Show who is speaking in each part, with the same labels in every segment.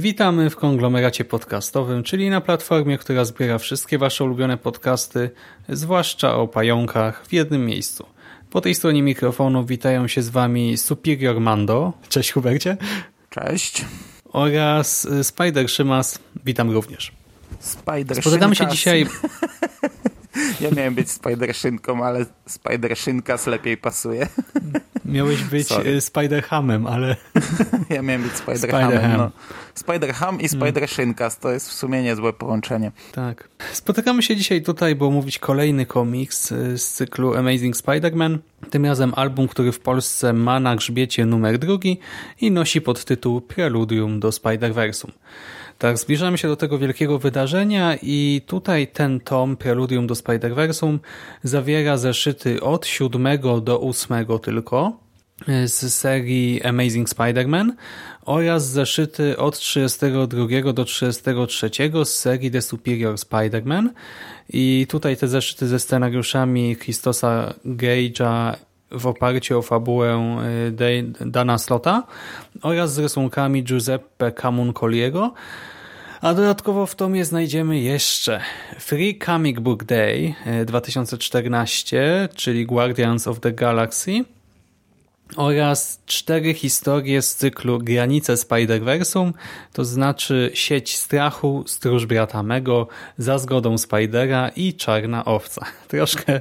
Speaker 1: Witamy w konglomeracie podcastowym, czyli na platformie, która zbiera wszystkie Wasze ulubione podcasty, zwłaszcza o pająkach, w jednym miejscu. Po tej stronie mikrofonu witają się z Wami Superior Mando. Cześć Hubercie.
Speaker 2: Cześć.
Speaker 1: Oraz y, Spider Szymas. Witam również.
Speaker 2: Spider
Speaker 1: Spotykamy się dzisiaj...
Speaker 2: Ja miałem być Spider Szynką, ale Spider Szynkas lepiej pasuje.
Speaker 1: Miałeś być
Speaker 2: Sorry.
Speaker 1: y, Spider Hamem, ale
Speaker 2: Ja miałem być Spider
Speaker 1: Spider-Ham.
Speaker 2: Hamem. No. Spider Ham i Spider Szynkas to jest w sumie niezłe połączenie.
Speaker 1: tak. Spotykamy się dzisiaj tutaj, by omówić kolejny komiks y, z cyklu Amazing Spider-Man. Tym razem album, który w Polsce ma na grzbiecie numer drugi i nosi podtytuł Preludium do Spider-Versum. Tak, zbliżamy się do tego wielkiego wydarzenia i tutaj ten tom Preludium do Spider-Versum zawiera zeszyty od 7 do 8 tylko y, z serii Amazing Spider-Man oraz zeszyty od 32 do 33 z serii The Superior Spider-Man. I tutaj te zeszyty ze scenariuszami Christosa Gage'a w oparciu o fabułę y, Dana Slota oraz z rysunkami Giuseppe Camuncoliego. A dodatkowo w tomie znajdziemy jeszcze Free Comic Book Day e, 2014, czyli Guardians of the Galaxy oraz cztery historie z cyklu Granice Spider-Versum, to znaczy Sieć Strachu, Stróż Brata Mego, Za zgodą Spidera i Czarna Owca. Troszkę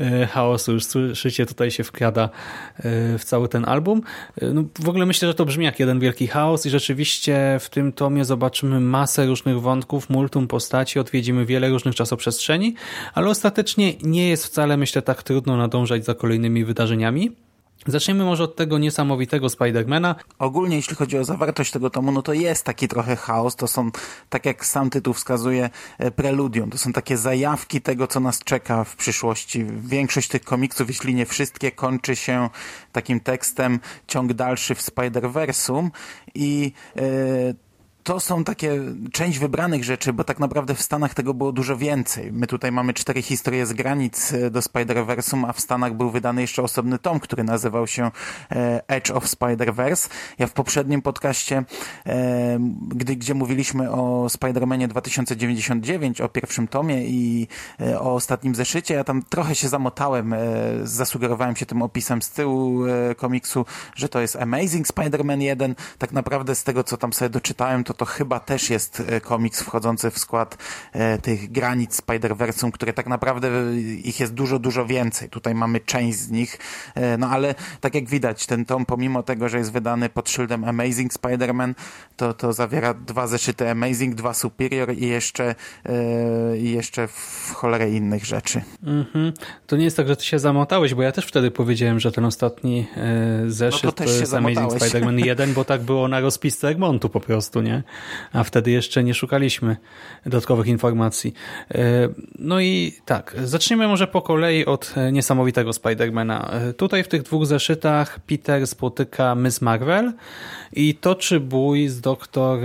Speaker 1: e, chaosu już słyszycie, tutaj się wkrada e, w cały ten album. E, No, w ogóle myślę, że to brzmi jak jeden wielki chaos i rzeczywiście w tym tomie zobaczymy masę różnych wątków, multum postaci, odwiedzimy wiele różnych czasoprzestrzeni, ale ostatecznie nie jest wcale, myślę, tak trudno nadążać za kolejnymi wydarzeniami. Zaczniemy może od tego niesamowitego Spidermana.
Speaker 2: Ogólnie jeśli chodzi o zawartość tego tomu, no to jest taki trochę chaos. To są, tak jak sam tytuł wskazuje, e, preludium. To są takie zajawki tego, co nas czeka w przyszłości. Większość tych komiksów, jeśli nie wszystkie, kończy się takim tekstem ciąg dalszy w Spider-Versum i e, to są takie część wybranych rzeczy, bo tak naprawdę w Stanach tego było dużo więcej. My tutaj mamy cztery historie z granic e, do Spider-Versum, a w Stanach był wydany jeszcze osobny tom, który nazywał się e, Edge of Spider-Verse. Ja w poprzednim podcaście, e, gdy, gdzie mówiliśmy o Spider-Manie 2099, o pierwszym tomie i o ostatnim zeszycie, ja tam trochę się zamotałem, zasugerowałem się tym opisem z tyłu komiksu, że to jest Amazing Spider-Man 1. Tak naprawdę z tego, co tam sobie doczytałem, to to chyba też jest e, komiks wchodzący w skład e, tych granic Spider-Versum, które tak naprawdę e, ich jest dużo, dużo więcej. Tutaj mamy część z nich, no ale tak jak widać, ten tom, pomimo tego, że jest wydany pod szyldem Amazing Spider-Man, to, to zawiera dwa zeszyty Amazing, dwa Superior i jeszcze, i jeszcze w cholerę innych rzeczy.
Speaker 1: Mhm. To nie jest tak, że ty się zamotałeś, bo ja też wtedy powiedziałem, że ten ostatni zeszyt
Speaker 2: No to
Speaker 1: to, jest Amazing. Spider-Man 1, bo tak było na rozpisce Egmontu po prostu, nie? A wtedy jeszcze nie szukaliśmy dodatkowych informacji. E, No i tak, zaczniemy może po kolei od e, niesamowitego Spidermana. E, Tutaj w tych dwóch zeszytach Peter spotyka Miss Marvel i toczy bój z doktor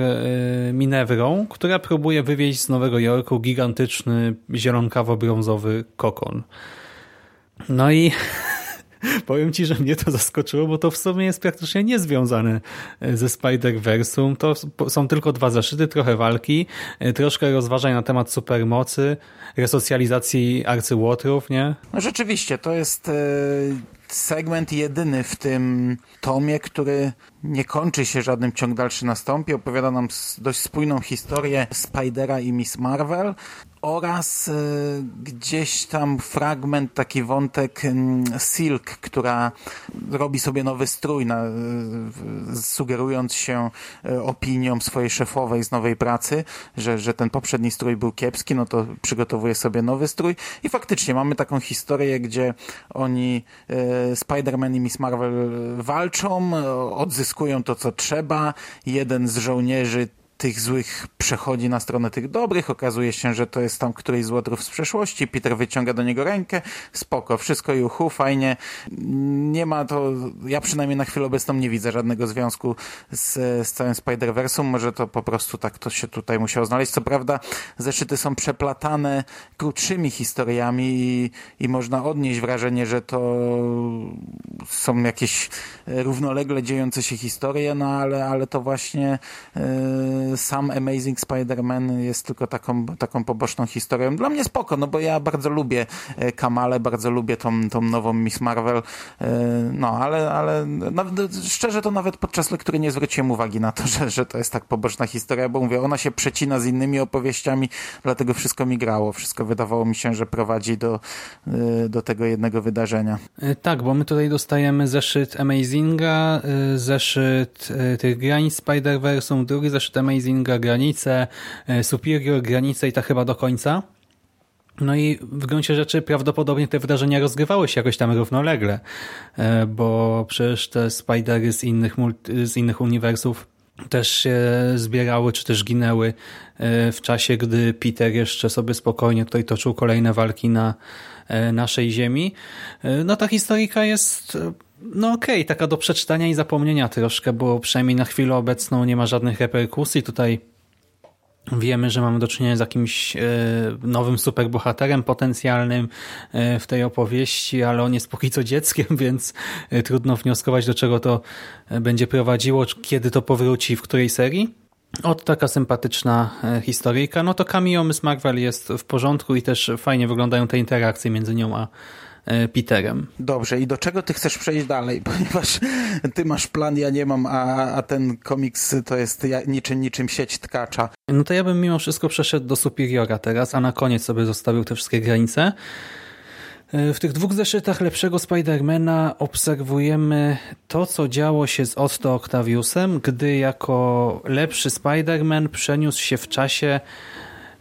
Speaker 1: Minervrą, która próbuje wywieźć z Nowego Jorku gigantyczny zielonkawo-brązowy kokon. No i powiem ci, że mnie to zaskoczyło, bo to w sumie jest praktycznie niezwiązane e, ze Spider-Versum. To są tylko dwa zeszyty, trochę walki, e, troszkę rozważań na temat supermocy, resocjalizacji arcyłotrów, nie?
Speaker 2: No rzeczywiście, to jest e, segment jedyny w tym tomie, który nie kończy się, żadnym ciąg dalszy nastąpi. Opowiada nam dość spójną historię Spidera i Miss Marvel oraz e, gdzieś tam fragment, taki wątek mm, Silk, która robi sobie nowy strój, na, w- sugerując się e, opinią swojej szefowej z nowej pracy, że, że ten poprzedni strój był kiepski, no to przygotowuje sobie nowy strój i faktycznie mamy taką historię, gdzie oni, e, Spider-Man i Miss Marvel walczą, e, odzyskują uzyskują to, co trzeba. Jeden z żołnierzy tych złych przechodzi na stronę tych dobrych, okazuje się, że to jest tam któryś z łotrów z przeszłości, Peter wyciąga do niego rękę, spoko, wszystko juchu, fajnie, nie ma to, ja przynajmniej na chwilę obecną nie widzę żadnego związku z, z całym Spider-Versum, może to po prostu tak to się tutaj musiało znaleźć, co prawda zeszyty są przeplatane krótszymi historiami i, i można odnieść wrażenie, że to są jakieś równolegle dziejące się historie, no ale, ale to właśnie yy, sam Amazing Spider-Man jest tylko taką, taką poboczną historią. Dla mnie spoko, no bo ja bardzo lubię e, Kamale, bardzo lubię tą, tą nową Miss Marvel, e, no ale, ale no, szczerze to nawet podczas lektury nie zwróciłem uwagi na to, że, że to jest tak poboczna historia, bo mówię, ona się przecina z innymi opowieściami, dlatego wszystko mi grało, wszystko wydawało mi się, że prowadzi do, e, do tego jednego wydarzenia.
Speaker 1: Tak, bo my tutaj dostajemy zeszyt Amazinga, zeszyt tych granic Spider-Verse, drugi zeszyt Amazinga Amazinga, granice, e, Superior, granice i tak chyba do końca. No i w gruncie rzeczy prawdopodobnie te wydarzenia rozgrywały się jakoś tam równolegle, e, bo przecież te Spidery z innych, z innych uniwersów też się zbierały, czy też ginęły e, w czasie, gdy Peter jeszcze sobie spokojnie tutaj toczył kolejne walki na naszej ziemi. No ta historyjka jest no okej, okay, taka do przeczytania i zapomnienia troszkę, bo przynajmniej na chwilę obecną nie ma żadnych reperkusji. Tutaj wiemy, że mamy do czynienia z jakimś e, nowym superbohaterem potencjalnym e, w tej opowieści, ale on jest póki co dzieckiem, więc e, trudno wnioskować, do czego to będzie prowadziło, kiedy to powróci, w której serii. Od taka sympatyczna historyjka, no to cameo Miss Marvel jest w porządku i też fajnie wyglądają te interakcje między nią a Peterem.
Speaker 2: Dobrze, i do czego ty chcesz przejść dalej? Ponieważ ty masz plan, ja nie mam, a, a ten komiks to jest niczym, niczym sieć tkacza.
Speaker 1: No to ja bym mimo wszystko przeszedł do Superiora teraz, a na koniec sobie zostawił te wszystkie granice. E, w tych dwóch zeszytach lepszego Spidermana obserwujemy to, co działo się z Otto Octaviusem, gdy jako lepszy Spiderman przeniósł się w czasie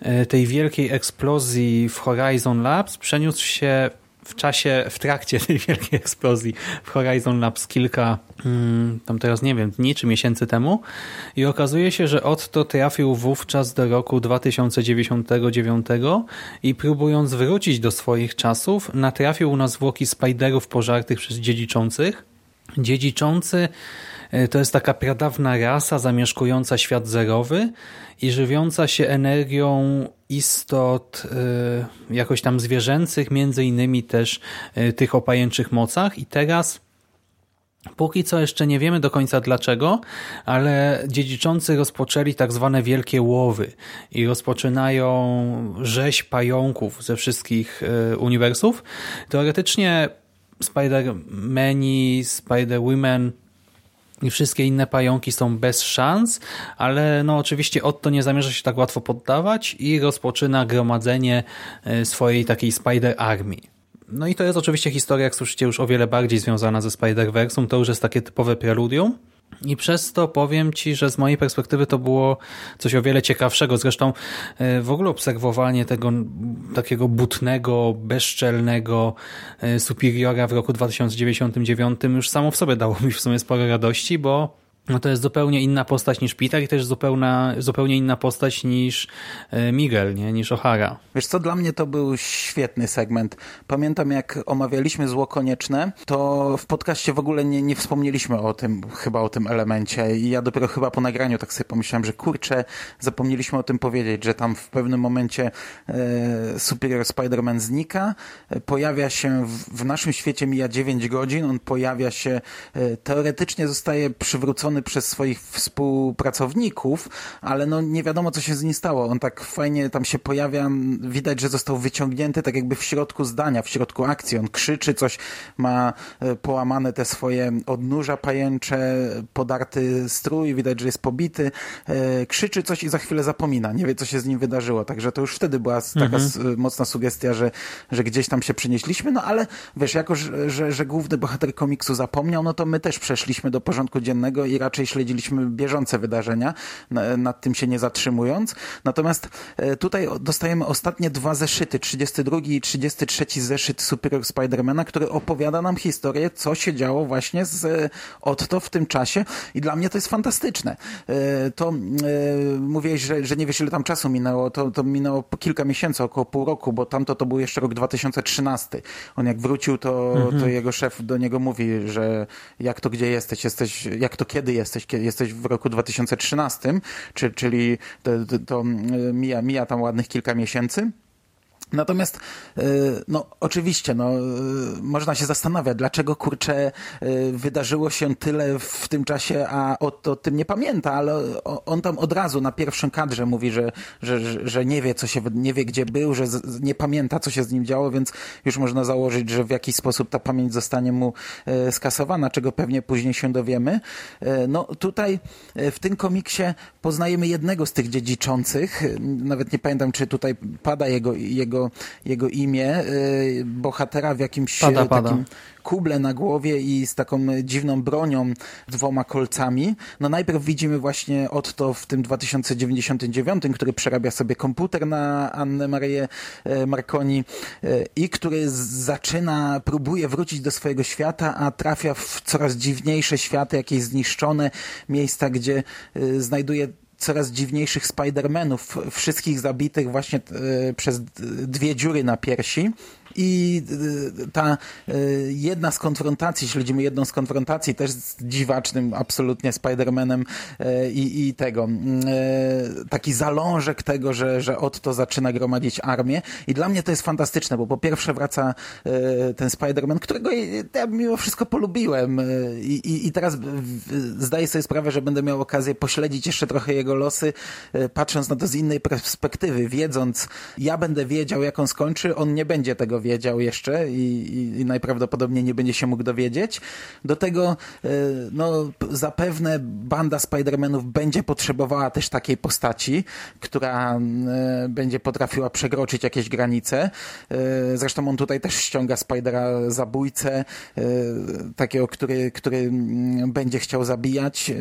Speaker 1: e, tej wielkiej eksplozji w Horizon Labs, przeniósł się w czasie, w trakcie tej wielkiej eksplozji w Horizon Labs kilka, hmm, tam teraz nie wiem, dni czy miesięcy temu i okazuje się, że Otto trafił wówczas do roku 2099 i próbując wrócić do swoich czasów, natrafił na zwłoki Spiderów pożartych przez dziedziczących. Dziedziczący e, to jest taka pradawna rasa zamieszkująca świat zerowy i żywiąca się energią istot y, jakoś tam zwierzęcych, między innymi też y, tych o pajęczych mocach i teraz Póki co jeszcze nie wiemy do końca dlaczego, ale dziedziczący rozpoczęli tak zwane wielkie łowy i rozpoczynają rzeź pająków ze wszystkich y, uniwersów. Teoretycznie Spider-Mani, Spider-Women i wszystkie inne pająki są bez szans, ale no oczywiście Otto nie zamierza się tak łatwo poddawać i rozpoczyna gromadzenie e, swojej takiej Spider Army. No i to jest oczywiście historia, jak słyszycie, już o wiele bardziej związana ze Spider-Versum, to już jest takie typowe preludium, i przez to powiem Ci, że z mojej perspektywy to było coś o wiele ciekawszego. Zresztą e, w ogóle obserwowanie tego takiego butnego, bezczelnego e, Superiora w roku 2099 już samo w sobie dało mi w sumie sporo radości, bo no to jest zupełnie inna postać niż Peter i też zupełna, zupełnie inna postać niż e, Miguel, nie? niż O'Hara.
Speaker 2: Wiesz co, dla mnie to był świetny segment. Pamiętam jak omawialiśmy Zło Konieczne, to w podcaście w ogóle nie, nie wspomnieliśmy o tym, chyba o tym elemencie i ja dopiero chyba po nagraniu tak sobie pomyślałem, że kurczę, zapomnieliśmy o tym powiedzieć, że tam w pewnym momencie e, Superior Spider-Man znika, e, pojawia się w, w naszym świecie mija 9 godzin, on pojawia się, e, teoretycznie zostaje przywrócony przez swoich współpracowników, ale no nie wiadomo, co się z nim stało. On tak fajnie tam się pojawia, widać, że został wyciągnięty tak jakby w środku zdania, w środku akcji. On krzyczy coś, ma e, połamane te swoje odnóża pajęcze, podarty strój, widać, że jest pobity, e, krzyczy coś i za chwilę zapomina, nie wie, co się z nim wydarzyło. Także to już wtedy była taka mhm. mocna sugestia, że, że gdzieś tam się przenieśliśmy, no ale wiesz, jako, że, że, że główny bohater komiksu zapomniał, no to my też przeszliśmy do porządku dziennego i raczej śledziliśmy bieżące wydarzenia, nad tym się nie zatrzymując. Natomiast tutaj dostajemy ostatnie dwa zeszyty, 32 i 33 zeszyt Superior Spidermana, który opowiada nam historię, co się działo właśnie z Otto w tym czasie i dla mnie to jest fantastyczne. To mówiłeś, że, że nie wiesz ile tam czasu minęło, to, to minęło kilka miesięcy, około pół roku, bo tamto to był jeszcze rok 2013. On jak wrócił, to, mhm. to jego szef do niego mówi, że jak to gdzie jesteś, jesteś, jak to kiedy jesteś, jesteś w roku 2013, czy, czyli to, to, to mija, mija tam ładnych kilka miesięcy. Natomiast, e, no oczywiście, no, e, można się zastanawiać, dlaczego kurczę e, wydarzyło się tyle w tym czasie, a o, o tym nie pamięta, ale on tam od razu na pierwszym kadrze mówi, że, że, że nie wie, co się, nie wie gdzie był, że nie pamięta, co się z nim działo, więc już można założyć, że w jakiś sposób ta pamięć zostanie mu skasowana, czego pewnie później się dowiemy. No tutaj w tym komiksie poznajemy jednego z tych dziedziczących, nawet nie pamiętam, czy tutaj pada jego, jego jego, jego imię, y, bohatera w jakimś
Speaker 1: pada, pada.
Speaker 2: takim kuble na głowie i z taką dziwną bronią, dwoma kolcami. No najpierw widzimy właśnie Otto w tym 2099, który przerabia sobie komputer na Annę Marię y, Marconi y, i który zaczyna, próbuje wrócić do swojego świata, a trafia w coraz dziwniejsze światy, jakieś zniszczone miejsca, gdzie znajduje coraz dziwniejszych Spider-Manów, wszystkich zabitych właśnie e, przez dwie dziury na piersi i y, ta y, jedna z konfrontacji, śledzimy jedną z konfrontacji też z dziwacznym absolutnie Spider-Manem y, i, i tego, taki zalążek tego, że, że Otto zaczyna gromadzić armię. I dla mnie to jest fantastyczne, bo po pierwsze wraca ten Spider-Man, którego ja mimo wszystko polubiłem i, i, i teraz zdaję sobie sprawę, że będę miał okazję pośledzić jeszcze trochę jego losy, patrząc na to z innej perspektywy, wiedząc, ja będę wiedział, jak on skończy, on nie będzie tego wiedział jeszcze i, i, i najprawdopodobniej nie będzie się mógł dowiedzieć. Do tego e, no, zapewne banda Spider-Manów będzie potrzebowała też takiej postaci, która e, będzie potrafiła przekroczyć jakieś granice. E, zresztą on tutaj też ściąga Spidera zabójcę, takiego, który, który mm, będzie chciał zabijać.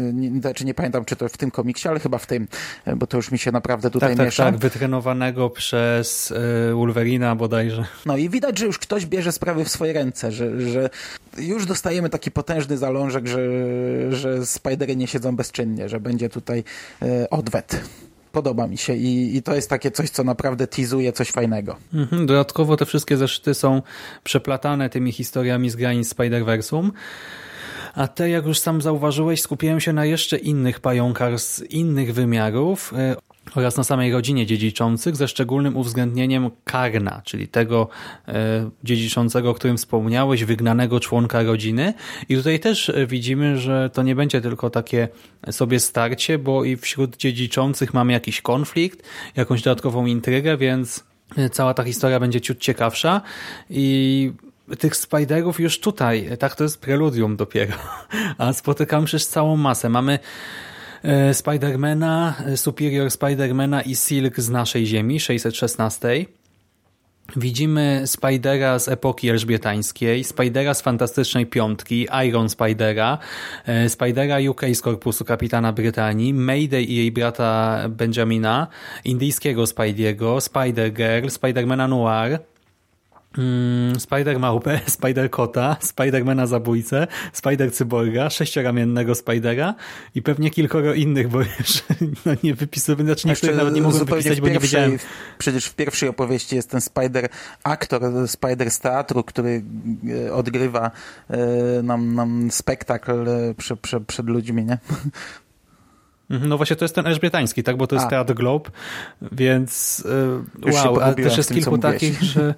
Speaker 2: Znaczy nie pamiętam, czy to w tym komiksie, ale chyba w tym, bo to już mi się naprawdę tutaj
Speaker 1: tak, tak
Speaker 2: miesza.
Speaker 1: Tak, tak, wytrenowanego przez Wolverina bodajże.
Speaker 2: No i widać, że już ktoś bierze sprawy w swoje ręce, że, że już dostajemy taki potężny zalążek, że, że Spidery nie siedzą bezczynnie, że będzie tutaj e, odwet podoba mi się i, i to jest takie coś, co naprawdę teasuje coś fajnego.
Speaker 1: Mhm, dodatkowo te wszystkie zeszyty są przeplatane tymi historiami z granic Spider-Versum. A te, jak już sam zauważyłeś, skupiają się na jeszcze innych pająkach z innych wymiarów. Oraz na samej rodzinie dziedziczących ze szczególnym uwzględnieniem Karna, czyli tego e, dziedziczącego, o którym wspomniałeś, wygnanego członka rodziny. I tutaj też e, widzimy, że to nie będzie tylko takie sobie starcie, bo i wśród dziedziczących mamy jakiś konflikt, jakąś dodatkową intrygę, więc e, cała ta historia będzie ciut ciekawsza i tych Spiderów już tutaj, tak to jest preludium dopiero, a spotykamy przecież całą masę. Mamy Spidermana, e, Superior Spidermana i Silk z naszej ziemi, 616. Widzimy Spidera z epoki elżbietańskiej, Spidera z Fantastycznej Piątki, Iron Spidera, e, Spidera UK z Korpusu Kapitana Brytanii, Mayday i jej brata Benjamina, indyjskiego Spidey'ego, Spider-Girl, Spidermana Noir, Mm, Spider Małpę, Spider Kota, Spidermana Zabójcę, Spider Cyborga, sześcioramiennego Spidera i pewnie kilkoro innych, bo już no, nie wypisuję, znaczy niektórych nawet nie mogłem wypisać, bo nie wiedziałem.
Speaker 2: Przecież w pierwszej opowieści jest ten Spider aktor, Spider z teatru, który e, odgrywa e, nam, nam spektakl przed, przed, przed ludźmi, nie?
Speaker 1: Mhm, no właśnie to jest ten elżbietański, tak? Bo to jest a. Teatr Globe, więc yy, wow, ale też jest kilku takich, że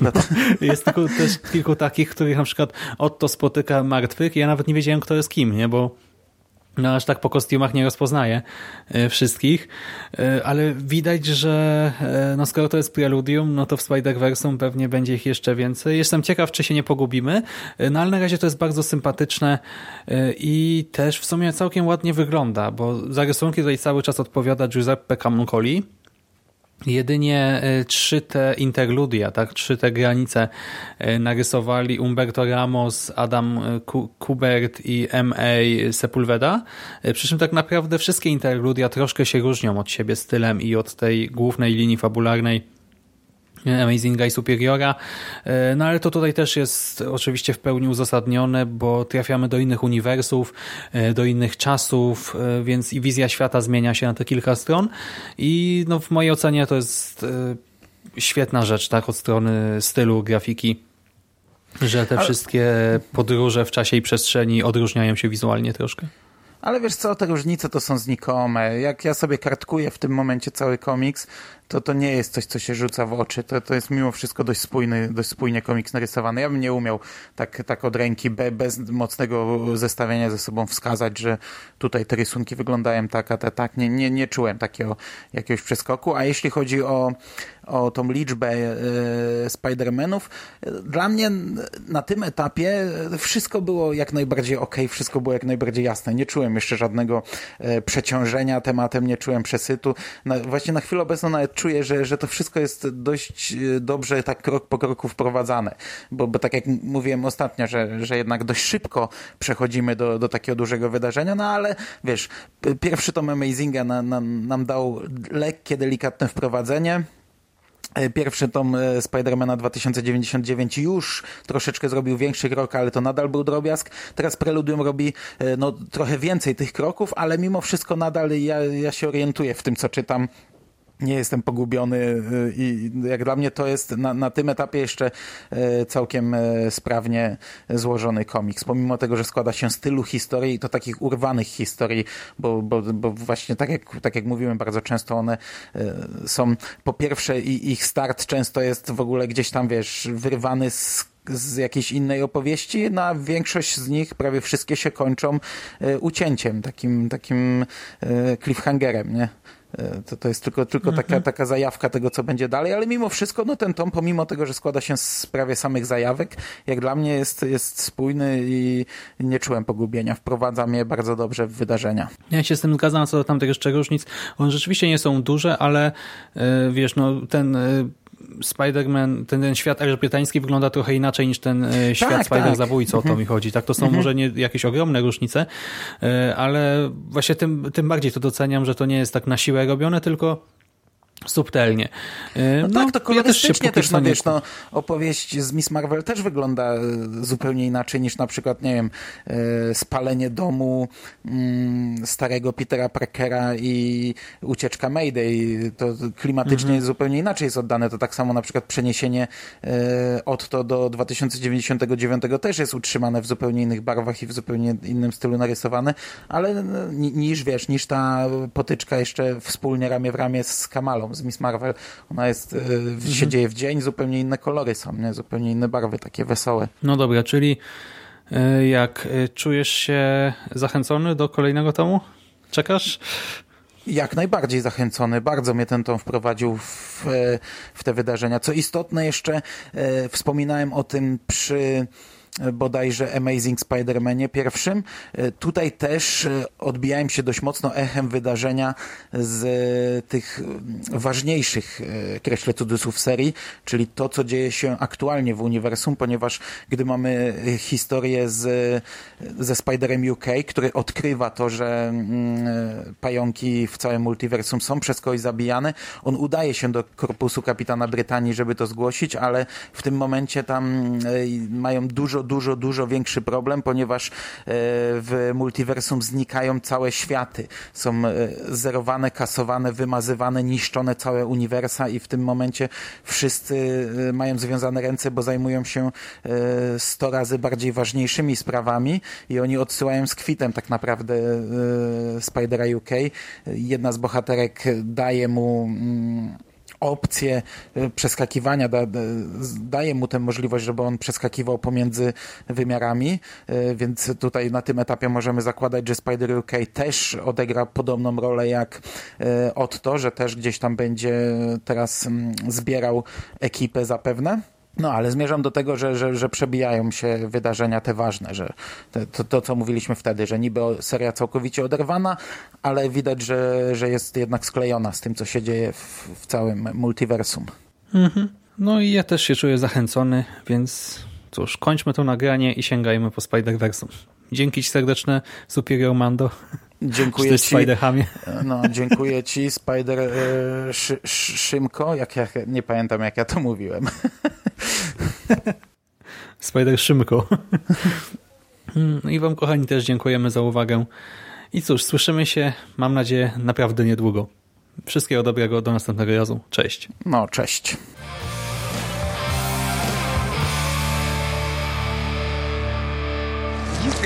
Speaker 1: no jest tylko też kilku takich, których na przykład Otto spotyka martwych i ja nawet nie wiedziałem, kto jest kim, nie? Bo no aż tak po kostiumach nie rozpoznaję e, wszystkich, e, ale widać, że e, no skoro to jest preludium, no to w Spider-Versum pewnie będzie ich jeszcze więcej. Jestem ciekaw, czy się nie pogubimy, no ale na razie to jest bardzo sympatyczne i też w sumie całkiem ładnie wygląda, bo za rysunki tutaj cały czas odpowiada Giuseppe Camuncoli, Jedynie e, trzy te interludia, tak, trzy te granice e, narysowali Umberto Ramos, Adam e, Kubert i M.A. Sepulveda. Przy czym tak naprawdę wszystkie interludia troszkę się różnią od siebie stylem i od tej głównej linii fabularnej Amazinga i Superiora. E, no ale to tutaj też jest oczywiście w pełni uzasadnione, bo trafiamy do innych uniwersów, e, do innych czasów, e, więc i wizja świata zmienia się na te kilka stron i no w mojej ocenie to jest świetna rzecz, tak, od strony stylu, grafiki, że te ale... wszystkie podróże w czasie i przestrzeni odróżniają się wizualnie troszkę.
Speaker 2: Ale wiesz co, te różnice to są znikome. Jak ja sobie kartkuję w tym momencie cały komiks, to to nie jest coś, co się rzuca w oczy. To, to jest mimo wszystko dość spójny, dość spójnie komiks narysowany. Ja bym nie umiał tak, tak od ręki, be, bez mocnego zestawienia ze sobą wskazać, że tutaj te rysunki wyglądają tak, a te tak. Nie, nie, nie czułem takiego jakiegoś przeskoku. A jeśli chodzi o, o tą liczbę e, Spider-Manów, dla mnie na tym etapie wszystko było jak najbardziej ok, wszystko było jak najbardziej jasne. Nie czułem jeszcze żadnego e, przeciążenia tematem, nie czułem przesytu. Na, właśnie na chwilę obecną nawet czuję, że, że to wszystko jest dość e, dobrze tak krok po kroku wprowadzane, bo, bo tak jak mówiłem ostatnio, że, że jednak dość szybko przechodzimy do, do takiego dużego wydarzenia, no ale wiesz, pierwszy tom Amazinga na, na, nam dał lekkie, delikatne wprowadzenie, e, Pierwszy tom e, Spidermana 2099 już troszeczkę zrobił większy krok, ale to nadal był drobiazg. Teraz Preludium robi no, trochę więcej tych kroków, ale mimo wszystko nadal ja, ja się orientuję w tym, co czytam nie jestem pogubiony y, i jak dla mnie to jest na, na tym etapie jeszcze y, całkiem y, sprawnie złożony komiks, pomimo tego, że składa się z tylu historii, to takich urwanych historii, bo, bo, bo właśnie tak jak, tak jak mówiłem, bardzo często one są, po pierwsze ich start często jest w ogóle gdzieś tam, wiesz, wyrwany z z jakiejś innej opowieści, no a większość z nich, prawie wszystkie się kończą ucięciem, takim, takim cliffhangerem, nie? E, to, to jest tylko, tylko mhm. taka, taka zajawka tego, co będzie dalej, ale mimo wszystko, no ten tom, pomimo tego, że składa się z prawie samych zajawek, jak dla mnie jest, jest spójny i nie czułem pogubienia. Wprowadza mnie bardzo dobrze w wydarzenia.
Speaker 1: Ja się z tym zgadzam, co do tamtych jeszcze różnic. One rzeczywiście nie są duże, ale yy, wiesz, no ten yy Spider-Man, ten, ten świat brytański wygląda trochę inaczej niż ten e, świat tak, Spider-Zabójcy, tak. o to mhm. mi chodzi. Tak, to są mhm. może nie jakieś ogromne różnice, e, ale właśnie tym, tym bardziej to doceniam, że to nie jest tak na siłę robione, tylko subtelnie.
Speaker 2: E, no, no tak, to kolorystycznie ja też, też no, wiesz, no, opowieść z Miss Marvel też wygląda e, zupełnie inaczej niż na przykład, nie wiem, e, spalenie domu mm, starego Petera Parkera i ucieczka Mayday. To klimatycznie mhm. jest zupełnie inaczej jest oddane. To tak samo na przykład przeniesienie Otto do 2099 też jest utrzymane w zupełnie innych barwach i w zupełnie innym stylu narysowane, ale niż, wiesz, niż ta potyczka jeszcze wspólnie ramię w ramię z Kamalą z Miss Marvel. Ona jest, mhm. się dzieje w dzień, zupełnie inne kolory są, nie? zupełnie inne barwy, takie wesołe.
Speaker 1: No dobra, czyli e, jak e, czujesz się zachęcony do kolejnego tomu? Czekasz?
Speaker 2: Jak najbardziej zachęcony. Bardzo mnie ten tom wprowadził w, w te wydarzenia. Co istotne jeszcze, wspominałem o tym przy bodajże Amazing Spider-Manie pierwszym. E, tutaj też e, odbijałem się dość mocno echem wydarzenia z e, tych ważniejszych, kreślę cudzysłów, serii, czyli to, co dzieje się aktualnie w uniwersum, ponieważ gdy mamy historię z, ze Spiderem UK, który odkrywa to, że mm, pająki w całym multiversum są przez kogoś zabijane, on udaje się do korpusu kapitana Brytanii, żeby to zgłosić, ale w tym momencie tam mają dużo dużo, dużo, większy problem, ponieważ e, w multiversum znikają całe światy. Są e, zerowane, kasowane, wymazywane, niszczone całe uniwersa i w tym momencie wszyscy e, mają związane ręce, bo zajmują się 100 razy bardziej ważniejszymi sprawami i oni odsyłają z kwitem tak naprawdę Spidera UK. Jedna z bohaterek daje mu mm, opcję e, przeskakiwania, da, daje mu tę możliwość, żeby on przeskakiwał pomiędzy wymiarami, e, więc tutaj na tym etapie możemy zakładać, że Spider UK też odegra podobną rolę jak e, Otto, że też gdzieś tam będzie teraz mm, zbierał ekipę zapewne. No, ale zmierzam do tego, że, że, że przebijają się wydarzenia te ważne, że to, to, co mówiliśmy wtedy, że niby seria całkowicie oderwana, ale widać, że, że jest jednak sklejona z tym, co się dzieje w, w całym multiversum.
Speaker 1: No i ja też się czuję zachęcony, więc cóż, kończmy to nagranie i sięgajmy po Spider-Versum. Dzięki ci serdeczne, Superior Mando.
Speaker 2: Dziękuję ci.
Speaker 1: Spider-Hamie.
Speaker 2: No, dziękuję ci, Spider e, szy, szy, Szymko, jak ja, nie pamiętam jak ja to mówiłem.
Speaker 1: Spider Szymko. Mm, I wam kochani też dziękujemy za uwagę. I cóż, słyszymy się, mam nadzieję, naprawdę niedługo. Wszystkiego dobrego, do następnego razu. Cześć.
Speaker 2: No, cześć.